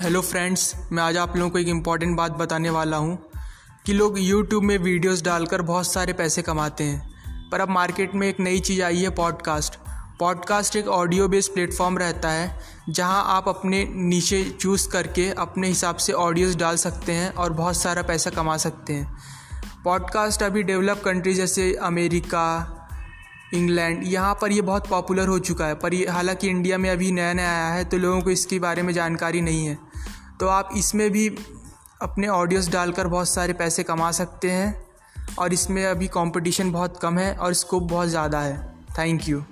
Hello friends, मैं आज आप लोगों को एक इंपॉर्टेंट बात बताने वाला हूँ कि लोग यूट्यूब में वीडियोस डालकर बहुत सारे पैसे कमाते हैं। पर अब मार्केट में एक नई चीज़ आई है पॉडकास्ट पॉडकास्ट एक ऑडियो बेस्ड प्लेटफॉर्म रहता है, जहाँ आप अपने नीचे चूज़ करके अपने हिसाब से ऑडियोज़ डाल सकते हैं और बहुत सारा पैसा कमा सकते हैं। पॉडकास्ट अभी डेवलप कंट्री जैसे अमेरिका इंग्लैंड। यहाँ पर ये बहुत पॉपुलर हो चुका है, पर ये हालाँकि इंडिया में अभी नया नया आया है तो लोगों को इसके बारे में जानकारी नहीं है। तो आप इसमें भी अपने ऑडियोस डालकर बहुत सारे पैसे कमा सकते हैं, और इसमें अभी कंपटीशन बहुत कम है और स्कोप बहुत ज़्यादा है। Thank you.